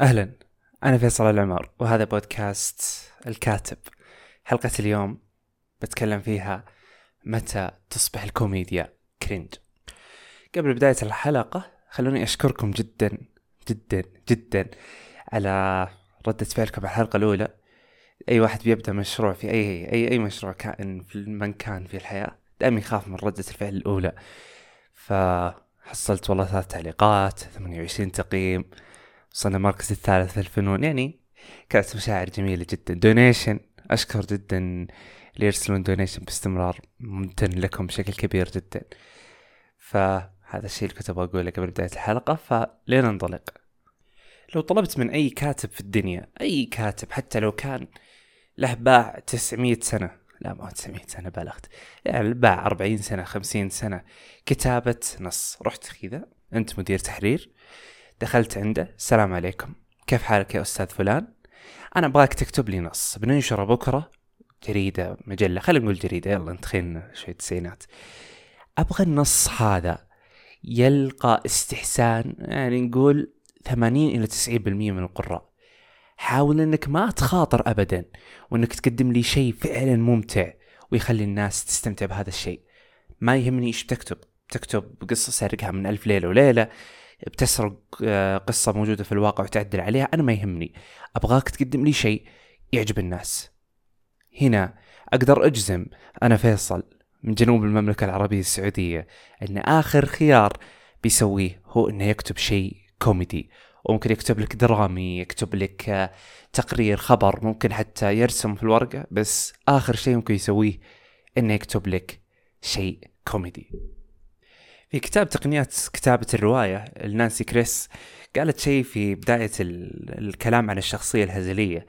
أهلا. أنا فيصل العمر وهذا بودكاست الكاتب. حلقة اليوم بتكلم فيها متى تصبح الكوميديا كرنج قبل بداية الحلقة خلوني أشكركم جدا جدا جدا على ردة فعلكم على الحلقة الأولى. أي واحد بيبدأ مشروع في أي أي أي مشروع كائن في من كان في الحياة دائما يخاف من ردة الفعل الأولى. فحصلت والله ثلاث تعليقات 28 تقييم. وصلنا المركز الثالث في الفنون. يعني كانت مشاعر جميلة جدا. donation أشكر جدا اللي يرسلون donation باستمرار. ممتن لكم بشكل كبير جدا. فهذا الشيء اللي كنت أبغى أقوله قبل بداية الحلقة. فلننطلق. لو طلبت من أي كاتب في الدنيا أي كاتب حتى لو كان له باع 900 سنة لا ما هو 900 سنة بالغت. يعني باع 40 سنة 50 سنة كتابة نص. رحت كذا أنت مدير تحرير. دخلت عنده. السلام عليكم. كيف حالك يا أستاذ فلان؟ أنا أبغاك تكتب لي نص. بننشره بكرة. جريدة مجلة. خلينا نقول جريدة. يلا نتخيل شوية تسعينات. أبغى النص هذا يلقى استحسان يعني نقول 80 إلى 90% من القراء. حاول إنك ما تخاطر ابدا وإنك تقدم لي شيء فعلا ممتع ويخلي الناس تستمتع بهذا الشيء. ما يهمني إيش بتكتب. تكتب قصة سارقها من ألف ليلة وليلة. بتسرق آه، قصة موجودة في الواقع وتعدل عليها أنا ما يهمني. أبغاك تقدم لي شيء يعجب الناس. هنا أقدر أجزم أنا فيصل من جنوب المملكة العربية السعودية أن آخر خيار بيسويه هو أنه يكتب شيء كوميدي. وممكن يكتب لك درامي يكتب لك آه، تقرير خبر ممكن حتى يرسم في الورقة بس آخر شيء ممكن يسويه إنه يكتب لك شيء كوميدي. في كتاب تقنيات كتابة الرواية لنانسي كريس قالت شيء في بداية الكلام عن الشخصية الهزلية.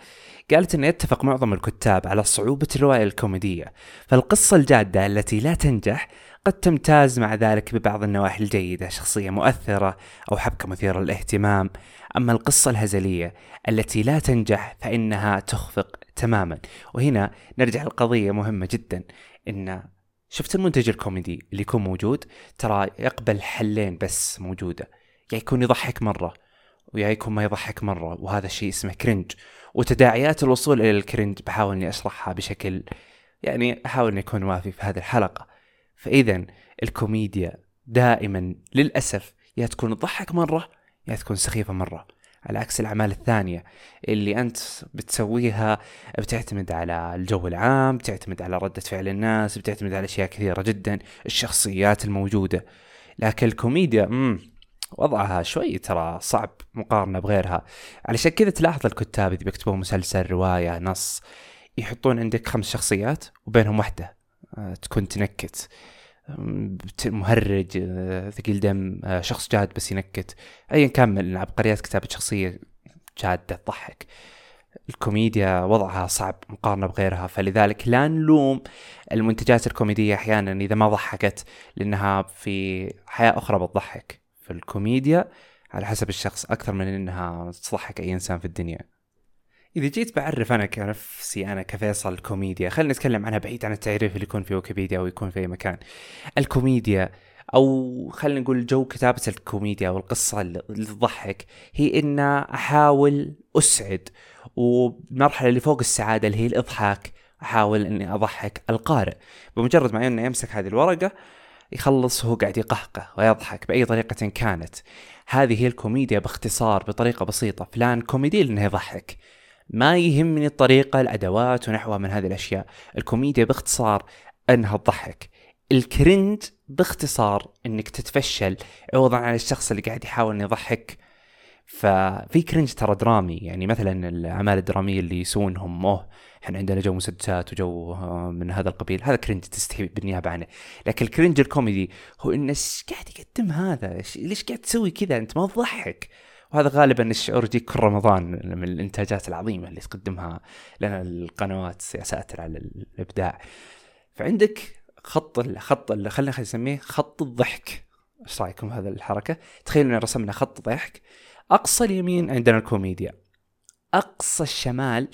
قالت أن يتفق معظم الكتاب على صعوبة الرواية الكوميدية فالقصة الجادة التي لا تنجح قد تمتاز مع ذلك ببعض النواحي الجيدة شخصية مؤثرة أو حبكة مثيرة للاهتمام. أما القصة الهزلية التي لا تنجح فإنها تخفق تماما. وهنا نرجع لقضية مهمة جدا إن شفت المنتج الكوميدي اللي يكون موجود؟ ترى يقبل حلين بس موجودة. يا يكون يضحك مرة ويا يكون ما يضحك مرة وهذا الشيء اسمه cringe وتداعيات الوصول إلى ال cringe بحاول إني أشرحها بشكل يعني أحاول إني أكون وافي في هذه الحلقة. فإذا الكوميديا دائما للأسف يا تكون تضحك مرة يا تكون سخيفة مرة. على عكس الأعمال الثانية اللي أنت بتسويها بتعتمد على الجو العام بتعتمد على ردة فعل الناس بتعتمد على أشياء كثيرة جدا الشخصيات الموجودة. لكن الكوميديا مم وضعها شوي ترى صعب مقارنة بغيرها. علشان كذا تلاحظ الكتاب إذا بيكتبون مسلسل رواية نص يحطون عندك خمس شخصيات وبينهم واحدة آه، تكون تنكت. مهرج آه، ثقيل دم آه، شخص جاد بس ينكت. ايا كان من عبقريات كتابة شخصية جادة تضحك. الكوميديا وضعها صعب مقارنة بغيرها. فلذلك لا نلوم المنتجات الكوميدية أحيانا إذا ما ضحكت لأنها في حياة أخرى بتضحك. فالكوميديا على حسب الشخص أكثر من أنها تضحك أي إنسان في الدنيا. إذا جيت بعرف أنا كنفسي أنا كفيصل الكوميديا خلينا نتكلم عنها بعيد عن التعريف اللي يكون في ويكيبيديا أو يكون في أي مكان. الكوميديا أو خلينا نقول جو كتابة الكوميديا أو القصة اللي تضحك هي إن أحاول أسعد والمرحلة اللي فوق السعادة اللي هي الإضحاك أحاول إني أضحك القارئ. بمجرد ما إنه يمسك هذه الورقة يخلص وهو قاعد يقهقه ويضحك بأي طريقة كانت. هذه هي الكوميديا باختصار بطريقة بسيطة. فلان كوميدي لأنه يضحك. ما يهمني الطريقة الأدوات ونحوها من هذه الأشياء. الكوميديا باختصار أنها تضحك. ال cringe باختصار أنك تتفشل. عوضا عن الشخص اللي قاعد يحاول أن يضحك. ففي cringe ترى درامي. يعني مثلا الأعمال الدرامية اللي يسوونهم أوه إحنا عندنا جو مسدسات وجو آه، من هذا القبيل. هذا cringe تستحي بالنيابة عنه. لكن الكرنج الكوميدي هو إنه إيش قاعد يقدم هذا؟ ليش قاعد تسوي كذا؟ أنت ما تضحك. وهذا غالبا الشعور يجيك كل رمضان من الإنتاجات العظيمة اللي تقدمها لنا القنوات يا ساتر على الإبداع. فعندك خط خط خلينا نسميه خط الضحك. إيش رأيكم هذا الحركة؟ تخيلوا ان رسمنا خط ضحك. أقصى اليمين عندنا الكوميديا. أقصى الشمال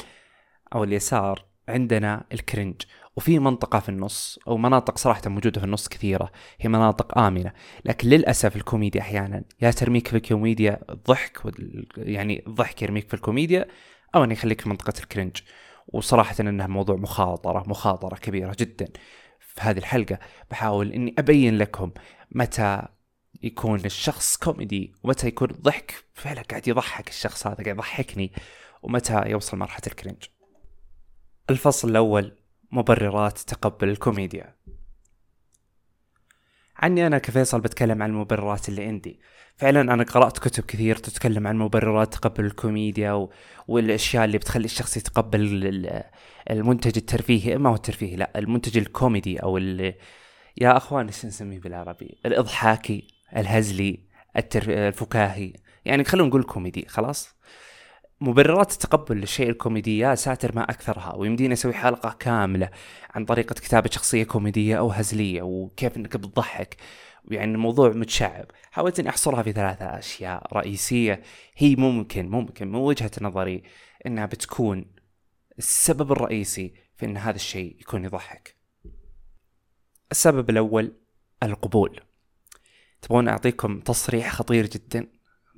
أو اليسار عندنا ال cringe. وفي منطقة في النص أو مناطق صراحة موجودة في النص كثيرة هي مناطق آمنة. لكن للأسف الكوميديا أحيانا يا ترميك في الكوميديا الضحك يعني الضحك يرميك في الكوميديا أو أن يخليك في منطقة ال cringe. وصراحة أنها موضوع مخاطرة مخاطرة كبيرة جدا في هذه الحلقة. بحاول أني أبين لكم متى يكون الشخص كوميدي ومتى يكون ضحك فعلا قاعد يضحك الشخص هذا قاعد يضحكني ومتى يوصل مرحلة ال cringe. الفصل الأول مبررات تقبل الكوميديا. عني أنا كفيصل بتكلم عن المبررات اللي عندي. فعلا أنا قرأت كتب كثير تتكلم عن مبررات تقبل الكوميديا و... والأشياء اللي بتخلي الشخص يتقبل المنتج الترفيهي. ما هو الترفيهي لا المنتج الكوميدي أو ال... يا أخوان إيش نسميه بالعربي؟ الإضحاكي الهزلي التر... الفكاهي. يعني خلونا نقول كوميدي خلاص؟ مبررات التقبل للشيء الكوميدي يا ساتر ما أكثرها ويمدينا نسوي حلقة كاملة عن طريقة كتابة شخصية كوميدية أو هزلية وكيف إنك بتضحك. يعني الموضوع متشعب. حاولت إني أحصرها في ثلاثة أشياء رئيسية. هي ممكن ممكن من وجهة نظري إنها بتكون السبب الرئيسي في إن هذا الشيء يكون يضحك. السبب الأول القبول. تبغون أعطيكم تصريح خطير جدا؟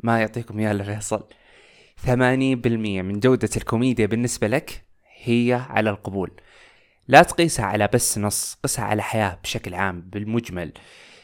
ما يعطيكم إياه إلا فيصل. 80% من جودة الكوميديا بالنسبة لك هي على القبول. لا تقيسها على بس نص قسها على حياة بشكل عام بالمجمل.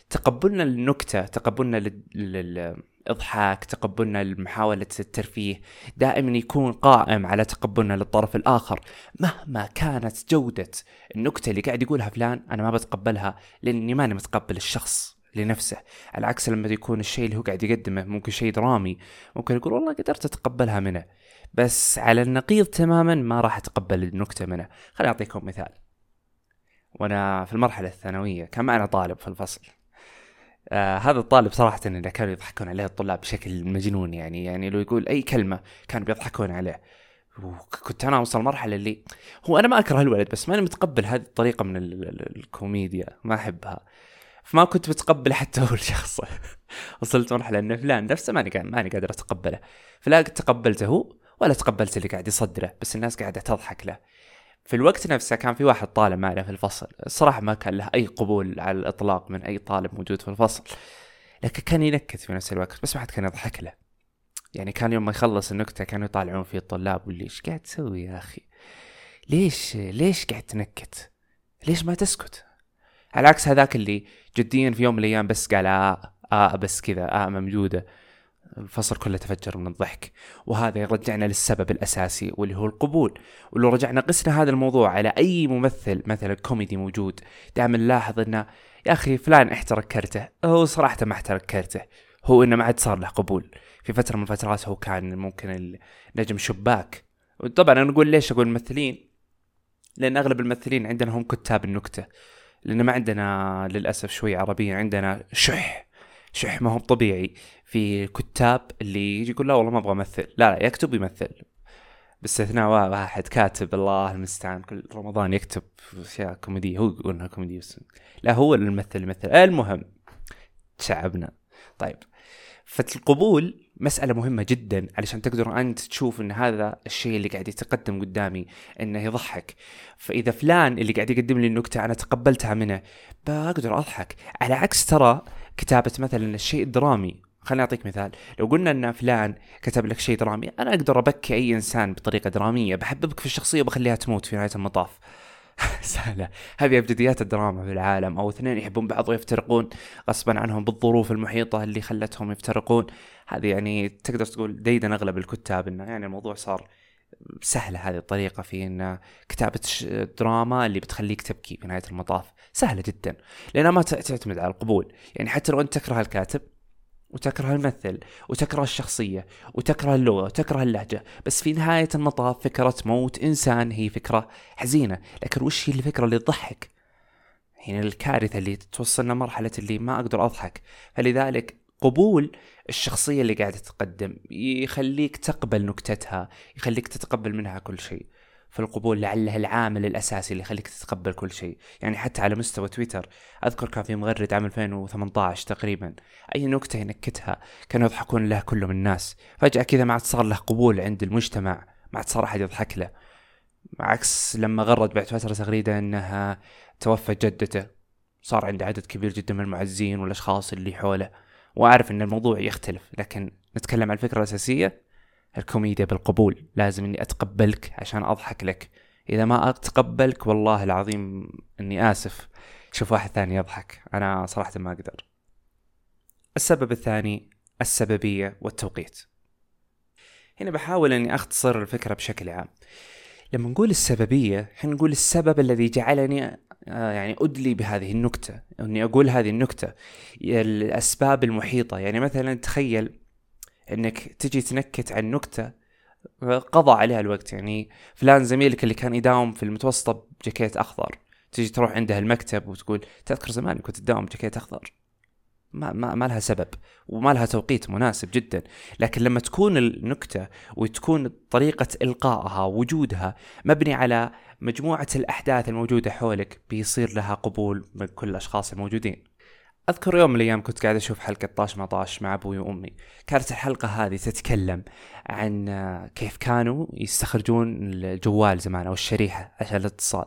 تقبلنا للنكتة تقبلنا للإضحاك تقبلنا لمحاولة الترفيه دائما يكون قائم على تقبلنا للطرف الآخر. مهما كانت جودة النكتة اللي قاعد يقولها فلان أنا ما بتقبلها لأني ماني متقبل الشخص. لنفسه على عكس لما يكون الشيء اللي هو قاعد يقدمه ممكن شيء درامي ممكن يقول والله قدرت أتقبلها منه بس على النقيض تماما ما راح أتقبل النكتة منه. خليني أعطيكم مثال. وأنا في المرحلة الثانوية كان معنا طالب في الفصل. آه هذا الطالب صراحة إن كانوا يضحكون عليه الطلاب بشكل مجنون يعني يعني لو يقول أي كلمة كانوا بيضحكون عليه. وكنت أنا أوصل مرحلة اللي هو أنا ما أكره الولد بس ماني متقبل هذه الطريقة من الكوميديا ما أحبها. فما كنت متقبل حتى هو الشخص. وصلت مرحلة ان فلان نفسه ماني قاعد ماني قادر أتقبله. فلا تقبلته هو ولا تقبلت اللي قاعد يصدره بس الناس قاعدة تضحك له. في الوقت نفسه كان في واحد طالب معنا في الفصل. الصراحة ما كان له أي قبول على الإطلاق من أي طالب موجود في الفصل. لكن كان ينكت في نفس الوقت بس ما حد كان يضحك له. يعني كان يوم ما يخلص النكتة كانوا يطالعون فيه الطلاب واللي إيش قاعد تسوي يا أخي؟ ليش ليش قاعد تنكت؟ ليش ما تسكت؟ على عكس هذاك اللي جديا في يوم من الأيام بس قال آه آه بس كذا آه موجوده الفصل كله تفجر من الضحك. وهذا يرجعنا للسبب الأساسي واللي هو القبول. ولو رجعنا قسنا هذا الموضوع على أي ممثل مثلا كوميدي موجود دائما نلاحظ إنه يا أخي فلان احترق كرته هو صراحة ما احترق كرته هو إنه ما عاد صار له قبول. في فترة من الفترات هو كان ممكن النجم شباك. طبعا أنا أقول ليش أقول ممثلين؟ لأن أغلب الممثلين عندنا هم كتاب النكتة. لأن ما عندنا للأسف شوي عربية عندنا شح شح ما هو طبيعي في كتاب اللي يجي يقول لا والله ما أبغى أمثل. لا لا يكتب يمثل باستثناء واحد كاتب الله المستعان كل رمضان يكتب أشياء كوميدية هو يقول انها كوميدية بس. لا هو الممثل يمثل المهم تشعبنا طيب. فالقبول مسألة مهمة جدا علشان تقدر أنت تشوف أن هذا الشيء اللي قاعد يتقدم قدامي أنه يضحك. فإذا فلان اللي قاعد يقدم لي النكتة أنا تقبلتها منه بقدر أضحك. على عكس ترى كتابة مثلا الشيء الدرامي خليني أعطيك مثال. لو قلنا أن فلان كتب لك شيء درامي أنا أقدر أبكي أي إنسان بطريقة درامية بحببك في الشخصية وبخليها تموت في نهاية المطاف. سهلة. هذه أبجديات الدراما في العالم أو اثنين يحبون بعض ويفترقون غصبا عنهم بالظروف المحيطة اللي خلتهم يفترقون. هذه يعني تقدر تقول ديدن أغلب الكتاب إنه يعني الموضوع صار سهلة هذه الطريقة في إن كتابة دراما اللي بتخليك تبكي في نهاية المطاف سهلة جدا لأنها ما تعتمد على القبول. يعني حتى لو أنت تكره الكاتب وتكره الممثل وتكره الشخصية وتكره اللغة وتكره اللهجة. بس في نهاية المطاف فكرة موت إنسان هي فكرة حزينة. لكن وش هي الفكرة اللي تضحك؟ هنا الكارثة اللي توصلنا مرحلة اللي ما أقدر أضحك. فلذلك قبول الشخصية اللي قاعدة تقدم. يخليك تقبل نكتتها يخليك تتقبل منها كل شيء. فالقبول لعله العامل الاساسي اللي يخليك تتقبل كل شيء. يعني حتى على مستوى تويتر أذكر كان في مغرد عام 2018 تقريبا. أي نكتة ينكتها كانوا يضحكون له كلهم الناس. فجأة كذا ما عاد صار له قبول عند المجتمع ما عاد صار أحد يضحك له. عكس لما غرد بعد فترة تغريدة إنها توفت جدته. صار عنده عدد كبير جدا من المعزين والأشخاص اللي حوله. وأعرف إن الموضوع يختلف لكن نتكلم عن الفكرة الاساسية الكوميديا بالقبول. لازم إني أتقبلك عشان أضحك لك. إذا ما أتقبلك والله العظيم إني آسف. شوف واحد ثاني يضحك. أنا صراحة ما أقدر. السبب الثاني السببية والتوقيت. هنا بحاول إني أختصر الفكرة بشكل عام. لما نقول السببية إحنا نقول السبب الذي جعلني آه، يعني أدلي بهذه النكتة. أني أقول هذه النكتة. الأسباب المحيطة. يعني مثلا تخيل أنك تجي تنكت عن نكتة قضى عليها الوقت. يعني فلان زميلك اللي كان يداوم في المتوسطة بجاكيت أخضر تجي تروح عنده المكتب وتقول تذكر زمان كنت تداوم بجاكيت أخضر. ما, ما, ما لها سبب وما لها توقيت مناسب جدا. لكن لما تكون النكتة وتكون طريقة إلقائها وجودها مبني على مجموعة الأحداث الموجودة حولك بيصير لها قبول من كل الأشخاص الموجودين. أذكر يوم من الأيام كنت قاعد أشوف حلقة طاش ما طاش مع أبوي وأمي. كانت الحلقة هذه تتكلم عن كيف كانوا يستخرجون الجوال زمان أو الشريحة عشان الاتصال.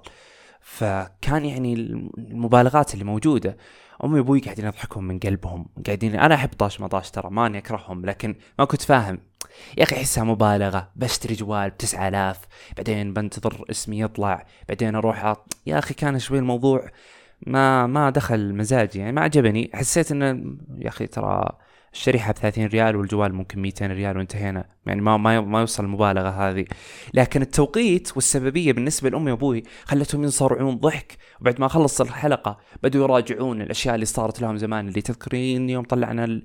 فكان يعني المبالغات اللي موجودة. أمي وأبوي قاعدين يضحكون من قلبهم قاعدين أنا أحب طاش مطاش ترى ماني أكرههم لكن ما كنت فاهم. يا أخي أحسها مبالغة بشتري جوال ب 9000 بعدين بنتظر اسمي يطلع بعدين أروح أط... يا أخي كان شوي الموضوع ما ما دخل مزاجي يعني ما عجبني. حسيت إنه يا أخي ترى الشريحه ب 30 ريال والجوال ممكن 200 ريال وانتهينا. يعني ما ما ما يوصل المبالغة هذه. لكن التوقيت والسببية بالنسبة لأمي وأبوي خلتهم ينصرعون ضحك. وبعد ما خلص الحلقة بدوا يراجعون الأشياء اللي صارت لهم زمان اللي تذكرين يوم طلعنا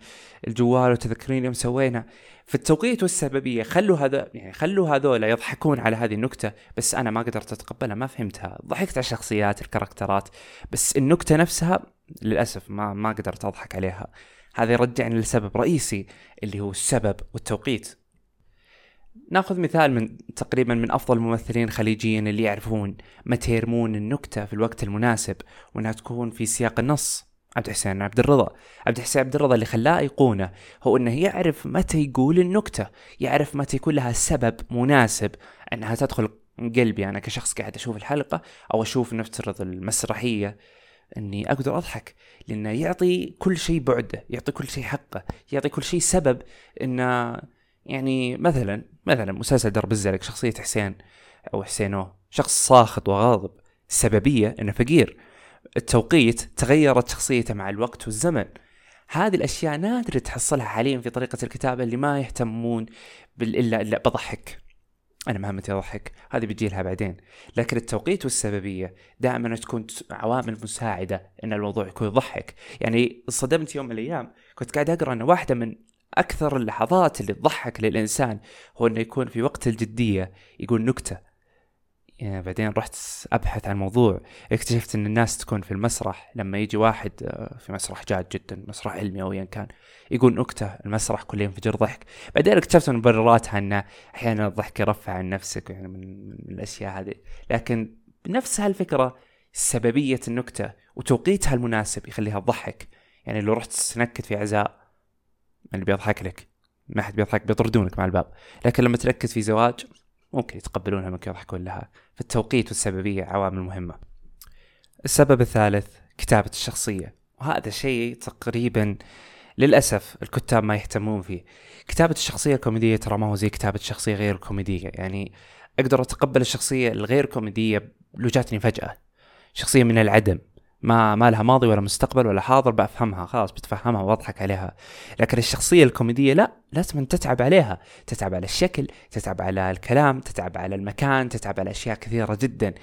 الجوال وتذكرين يوم سوينا. في التوقيت والسببية خلوا هذا يعني خلوا هذول يضحكون على هذه النكتة. بس أنا ما قدرت أتقبلها ما فهمتها. ضحكت على الشخصيات الكاركترات. بس النكتة نفسها للأسف ما ما قدرت أضحك عليها. هذا يرجعنا لسبب رئيسي اللي هو السبب والتوقيت. ناخذ مثال من تقريبا من أفضل الممثلين الخليجيين اللي يعرفون متى يرمون النكتة في الوقت المناسب وإنها تكون في سياق النص. عبد الحسين عبد الرضا. عبد الحسين عبد الرضا اللي خلاه ايقونه هو إنه يعرف متى يقول النكتة يعرف متى يكون لها سبب مناسب إنها تدخل قلبي. أنا كشخص قاعد أشوف الحلقة أو أشوف نفترض المسرحية. إني أقدر أضحك لأنه يعطي كل شيء بعده يعطي كل شيء حقه يعطي كل شيء سبب انه يعني مثلا مثلا مسلسل درب الزلق شخصية حسين أو حسينو شخص ساخط وغاضب السببيه إنه فقير. التوقيت تغيرت شخصيته مع الوقت والزمن. هذه الأشياء نادر تحصلها حاليا في طريقة الكتابة اللي ما يهتمون إلا إلا بضحك. أنا مهمتي اضحك هذه بتجي لها بعدين. لكن التوقيت والسببية دائما تكون عوامل مساعدة إن الموضوع يكون يضحك. يعني صدمت يوم من الأيام كنت قاعد أقرأ إن واحدة من أكثر اللحظات اللي تضحك للإنسان هو إنه يكون في وقت الجدية يقول نكتة. يعني بعدين رحت أبحث عن الموضوع اكتشفت إن الناس تكون في المسرح لما يجي واحد آه، في مسرح جاد جدا مسرح علمي أو ايا كان يقول نكتة المسرح كله ينفجر ضحك. بعدين اكتشفت مبرراتها انه أحيانا الضحك يرفع عن نفسك يعني من, من الأشياء هذه. لكن بنفس هالفكرة سببية النكتة وتوقيتها المناسب يخليها تضحك. يعني لو رحت تنكت في عزاء اللي بيضحك لك ما حد بيضحك بيطردونك مع الباب. لكن لما تركز في زواج ممكن يتقبلونها ممكن يضحكون لها. فالتوقيت والسببية عوامل مهمة. السبب الثالث كتابة الشخصية. وهذا شيء تقريبا للأسف الكتاب ما يهتمون فيه. كتابة الشخصية الكوميدية ترى ما هو زي كتابة الشخصية غير كوميدية يعني أقدر أتقبل الشخصية الغير كوميدية لو جاتني فجأة. شخصية من العدم. ما ما لها ماضي ولا مستقبل ولا حاضر بفهمها خلاص بتفهمها وأضحك عليها. لكن الشخصية الكوميدية لا لازم تتعب عليها. تتعب على الشكل تتعب على الكلام تتعب على المكان تتعب على أشياء كثيرة جدا.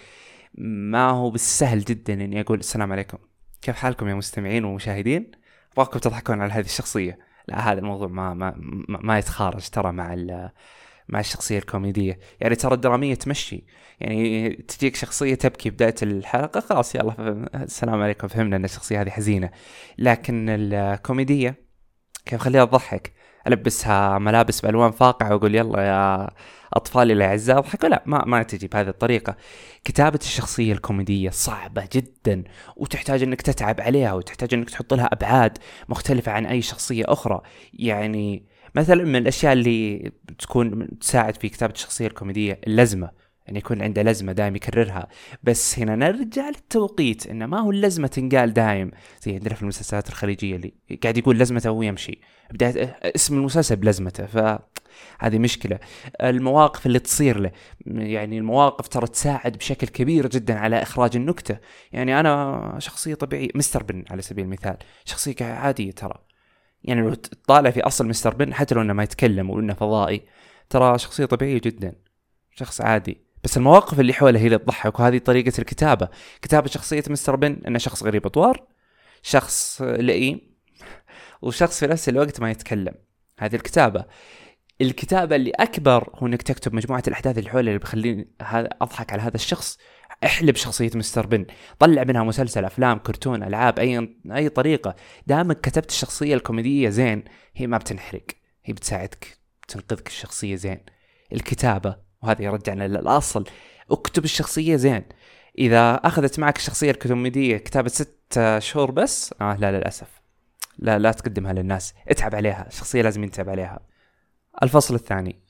ما هو بالسهل جدا إني أقول السلام عليكم. كيف حالكم يا مستمعين ومشاهدين؟ أبغاكم تضحكون على هذه الشخصية. لا هذا الموضوع ما ما ما يتخارج ترى مع مع الشخصية الكوميدية. يعني ترى الدرامية تمشي. يعني تجيك شخصية تبكي بداية الحلقة خلاص يلا السلام عليكم فهمنا إن الشخصية هذه حزينة. لكن الكوميدية كيف خليها تضحك؟ ألبسها ملابس بألوان فاقعة وأقول يلا يا أطفالي الاعزاء اضحكوا لا ما ما تجي بهذه الطريقة. كتابة الشخصية الكوميدية صعبة جدا وتحتاج إنك تتعب عليها وتحتاج إنك تحط لها أبعاد مختلفة عن أي شخصية أخرى. يعني مثلا من الأشياء اللي تكون تساعد في كتابة الشخصية الكوميدية اللزمة أن يكون عنده لزمة دائم يكررها. بس هنا نرجع للتوقيت إنه ما هو اللزمة تنقال دايم. زي عندنا في المسلسلات الخليجية اللي قاعد يقول لزمته وهو يمشي. بداية اسم المسلسل بلزمته فهذه مشكلة. المواقف اللي تصير له يعني المواقف ترى تساعد بشكل كبير جدا على إخراج النكتة. يعني أنا شخصية طبيعية مستر بن على سبيل المثال شخصية عادية ترى. يعني لو تطالع في أصل مستر بن حتى لو إنه ما يتكلم وإنه فضائي ترى شخصية طبيعية جدا شخص عادي. بس المواقف اللي حوله هي اللي تضحك وهذه طريقة الكتابة. كتابة شخصية مستر بن إنه شخص غريب اطوار شخص لئيم وشخص في نفس الوقت ما يتكلم. هذه الكتابة. الكتابة اللي أكبر هو إنك تكتب مجموعة الأحداث اللي حوله اللي بخليني هذا أضحك على هذا الشخص احلب شخصية مستر بن. طلع منها مسلسل أفلام كرتون ألعاب أي أي طريقة. دامك كتبت الشخصية الكوميدية زين هي ما بتنحرق. هي بتساعدك تنقذك الشخصية زين. الكتابة وهذا يرجعنا للأصل. اكتب الشخصية زين. إذا أخذت معك الشخصية الكوميدية كتابة ست شهور بس آه لا للأسف. لا لا تقدمها للناس. اتعب عليها. الشخصية لازم ينتعب عليها. الفصل الثاني.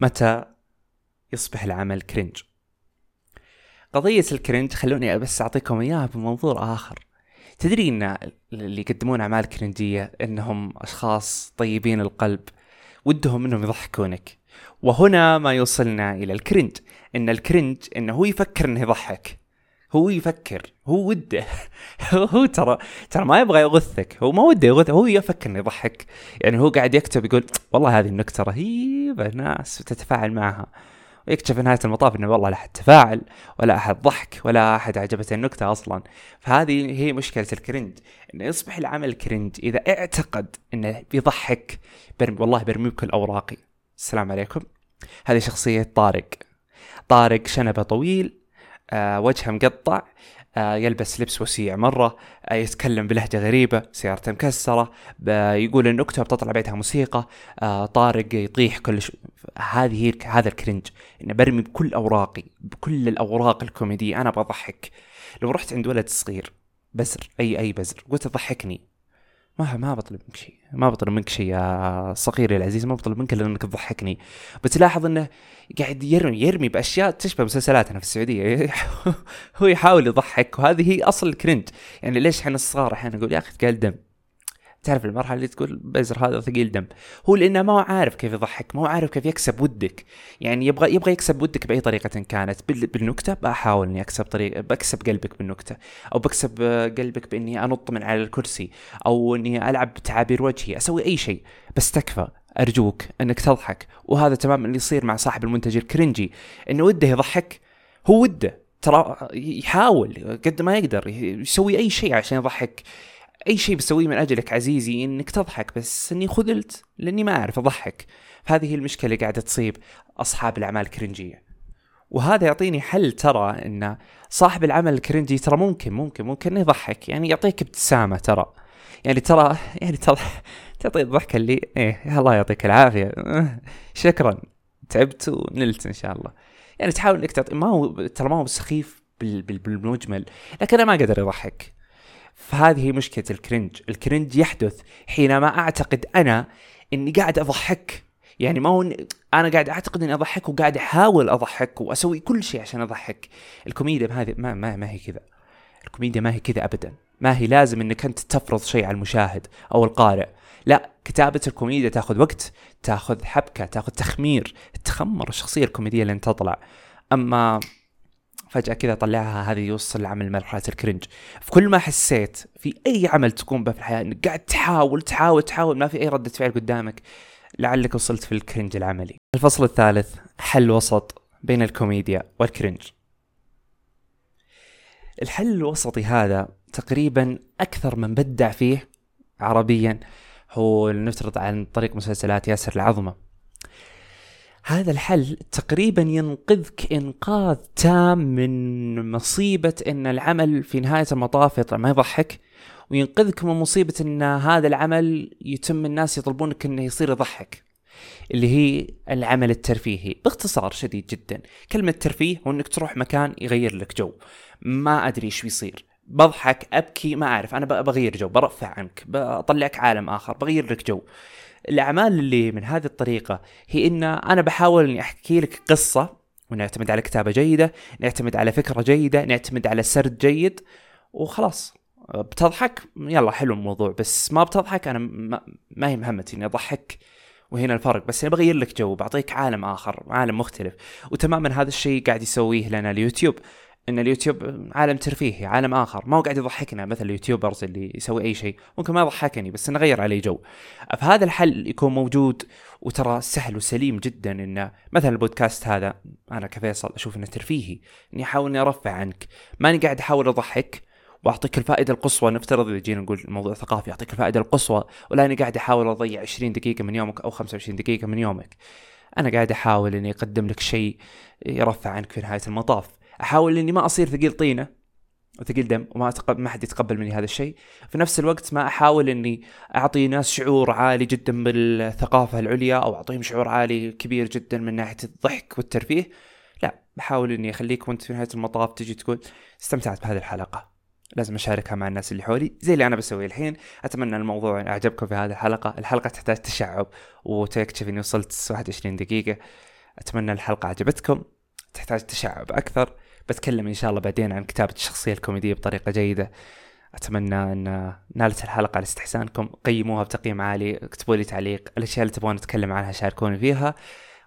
متى يصبح العمل cringe قضية ال cringe خلوني بس أعطيكم إياها بمنظور آخر. تدري أن اللي يقدمون أعمال كرنجية أنهم أشخاص طيبين القلب ودهم أنهم يضحكونك. وهنا ما يوصلنا إلى ال cringe. إن ال cringe إنه هو يفكر إنه يضحك. هو يفكر هو وده. هو ترى ترى ما يبغى يغثك. هو ما وده يغث هو يفكر إنه يضحك. يعني هو قاعد يكتب يقول والله هذه النكتة رهيبة ناس تتفاعل معها. ويكتشف في نهاية المطاف إنه والله لا أحد تفاعل ولا أحد ضحك ولا أحد عجبته النكتة أصلا. فهذه هي مشكلة ال cringe إنه يصبح العمل cringe إذا اعتقد إنه بيضحك برمي والله برمي بكل أوراقي. السلام عليكم. هذه شخصية طارق. طارق شنبة طويل آه وجهه مقطع يلبس لبس وسيع مرة آه يتكلم بلهجة غريبة سيارته مكسرة يقول إن أكتب تطلع بيتها موسيقى آه طارق يطيح كل ش... هذه هي هذا الكرنج. إنه برمي بكل أوراقي بكل الأوراق الكوميدية أنا بضحك. لو رحت عند ولد صغير بزر أي أي بزر قلت ضحكني. ما ما بطلب منك شيء. ما بطلب منك شيء يا صغيري العزيز ما بطلب منك إلا إنك تضحكني. بتلاحظ إنه قاعد يرمي يرمي بأشياء تشبه مسلسلاتنا في السعودية. هو يحاول يضحك وهذه هي أصل الكرنج. يعني ليش إحنا الصغار أحيانا نقول يا أخي ثقال دم. تعرف المرحلة اللي تقول بزر هذا ثقيل دم. هو لأنه ما هو عارف كيف يضحك ما هو عارف كيف يكسب ودك. يعني يبغى يبغى يكسب ودك بأي طريقة كانت. بالنكتة بحاول إني أكسب طريقه بكسب قلبك بالنكتة. أو بكسب قلبك بإني أنط من على الكرسي. أو إني ألعب بتعابير وجهي. أسوي أي شيء. بس تكفى. أرجوك إنك تضحك. وهذا تماما اللي يصير مع صاحب المنتج الكرنجي إنه وده يضحك. هو وده. ترى يحاول. قد ما يقدر. يسوي أي شيء عشان يضحك. أي شيء بسويه من أجلك عزيزي إنك تضحك بس إني خذلت لأني ما أعرف أضحك. فهذه هي المشكلة اللي قاعدة تصيب أصحاب الأعمال الكرنجية. وهذا يعطيني حل ترى إن صاحب العمل الكرنجي ترى ممكن ممكن ممكن يضحك. يعني يعطيك ابتسامة ترى. يعني ترى يعني ترى تعطي الضحكة اللي إيه الله يعطيك العافية. شكرا. تعبت ونلت إن شاء الله. يعني تحاول إنك تعطي ما هو ترى ما هو سخيف بالمجمل لكن أنا ما قدر يضحك فهذه مشكلة ال cringe. ال cringe يحدث حينما أعتقد أنا إني قاعد أضحك. يعني ما هو أنا قاعد أعتقد إني أضحك وقاعد أحاول أضحك وأسوي كل شيء عشان أضحك. الكوميديا ما هذه ما, ما, ما هي كذا. الكوميديا ما هي كذا ابدا. ما هي لازم إنك أنت تفرض شيء على المشاهد أو القارئ. لا كتابة الكوميديا تأخذ وقت تأخذ حبكة تأخذ تخمير. تخمر الشخصية الكوميدية اللي تطلع. أما فجأة كذا طلعها هذه يوصل لعمل مرحلة ال cringe في كل ما حسيت في أي عمل تقوم به في الحياة إنك قاعد تحاول تحاول تحاول ما في أي ردة فعل قدامك لعلك وصلت في ال cringe العملي. الفصل الثالث حل وسط بين الكوميديا وال cringe الحل الوسطي هذا تقريبا أكثر من بدع فيه عربيا هو نفترض عن طريق مسلسلات ياسر العظمة. هذا الحل تقريبا ينقذك إنقاذ تام من مصيبة إن العمل في نهاية المطاف ما يضحك. وينقذك من مصيبة إن هذا العمل يتم الناس يطلبونك إنه يصير يضحك اللي هي العمل الترفيهي. باختصار شديد جدا كلمة ترفيه هو إنك تروح مكان يغير لك جو. ما أدري إيش بيصير. بضحك أبكي ما أعرف. أنا بغير جو برفع عنك بطلعك عالم آخر بغير لك جو. الأعمال اللي من هذه الطريقة هي إن أنا بحاول إني أحكي لك قصة ونعتمد على كتابة جيدة نعتمد على فكرة جيدة نعتمد على سرد جيد وخلاص. بتضحك؟ يلا حلو الموضوع بس ما بتضحك أنا ما, ما هي مهمتي إني أضحك وهنا الفرق بس أنا بغير لك جو بعطيك عالم آخر عالم مختلف. وتماما هذا الشيء قاعد يسويه لنا اليوتيوب. إن اليوتيوب عالم ترفيهي عالم آخر. ما هو قاعد يضحكنا مثل ال YouTubers اللي يسوي أي شيء. ممكن ما يضحكني بس نغير عليه جو. فهذا الحل يكون موجود وترى سهل وسليم جدا انه مثلا البودكاست هذا أنا كفيصل أشوف إنه ترفيهي إني أحاول إني أرفع عنك. ماني قاعد أحاول أضحك وأعطيك الفائدة القصوى. نفترض إذا جينا نقول الموضوع ثقافي أعطيك الفائدة القصوى ولا اني قاعد أحاول أضيع 20 دقيقة من يومك أو 25 دقيقة من يومك. أنا قاعد أحاول إني أقدم لك شيء يرفع عنك في نهاية المطاف. أحاول إني ما أصير ثقيل طينة وثقيل دم وما أتقبل ما حد يتقبل مني هذا الشيء. في نفس الوقت ما أحاول إني أعطي ناس شعور عالي جدا بالثقافة العليا أو أعطيهم شعور عالي كبير جدا من ناحية الضحك والترفيه. لا بحاول إني أخليك وأنت في نهاية المطاف تجي تقول استمتعت بهذه الحلقة. لازم أشاركها مع الناس اللي حولي زي اللي أنا بسويه الحين. أتمنى الموضوع أعجبكم في هذه الحلقة. الحلقة تحتاج تشعب وتكتشف إني وصلت 21 دقيقة. أتمنى الحلقة عجبتكم تحتاج تشعب أكثر. بتكلم إن شاء الله بعدين عن كتابة الشخصية الكوميدية بطريقة جيدة. أتمنى أن نالت الحلقة على استحسانكم. قيموها بتقييم عالي اكتبوا لي تعليق. الأشياء اللي تبغون نتكلم عنها شاركوني فيها.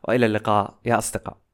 وإلى اللقاء يا أصدقاء.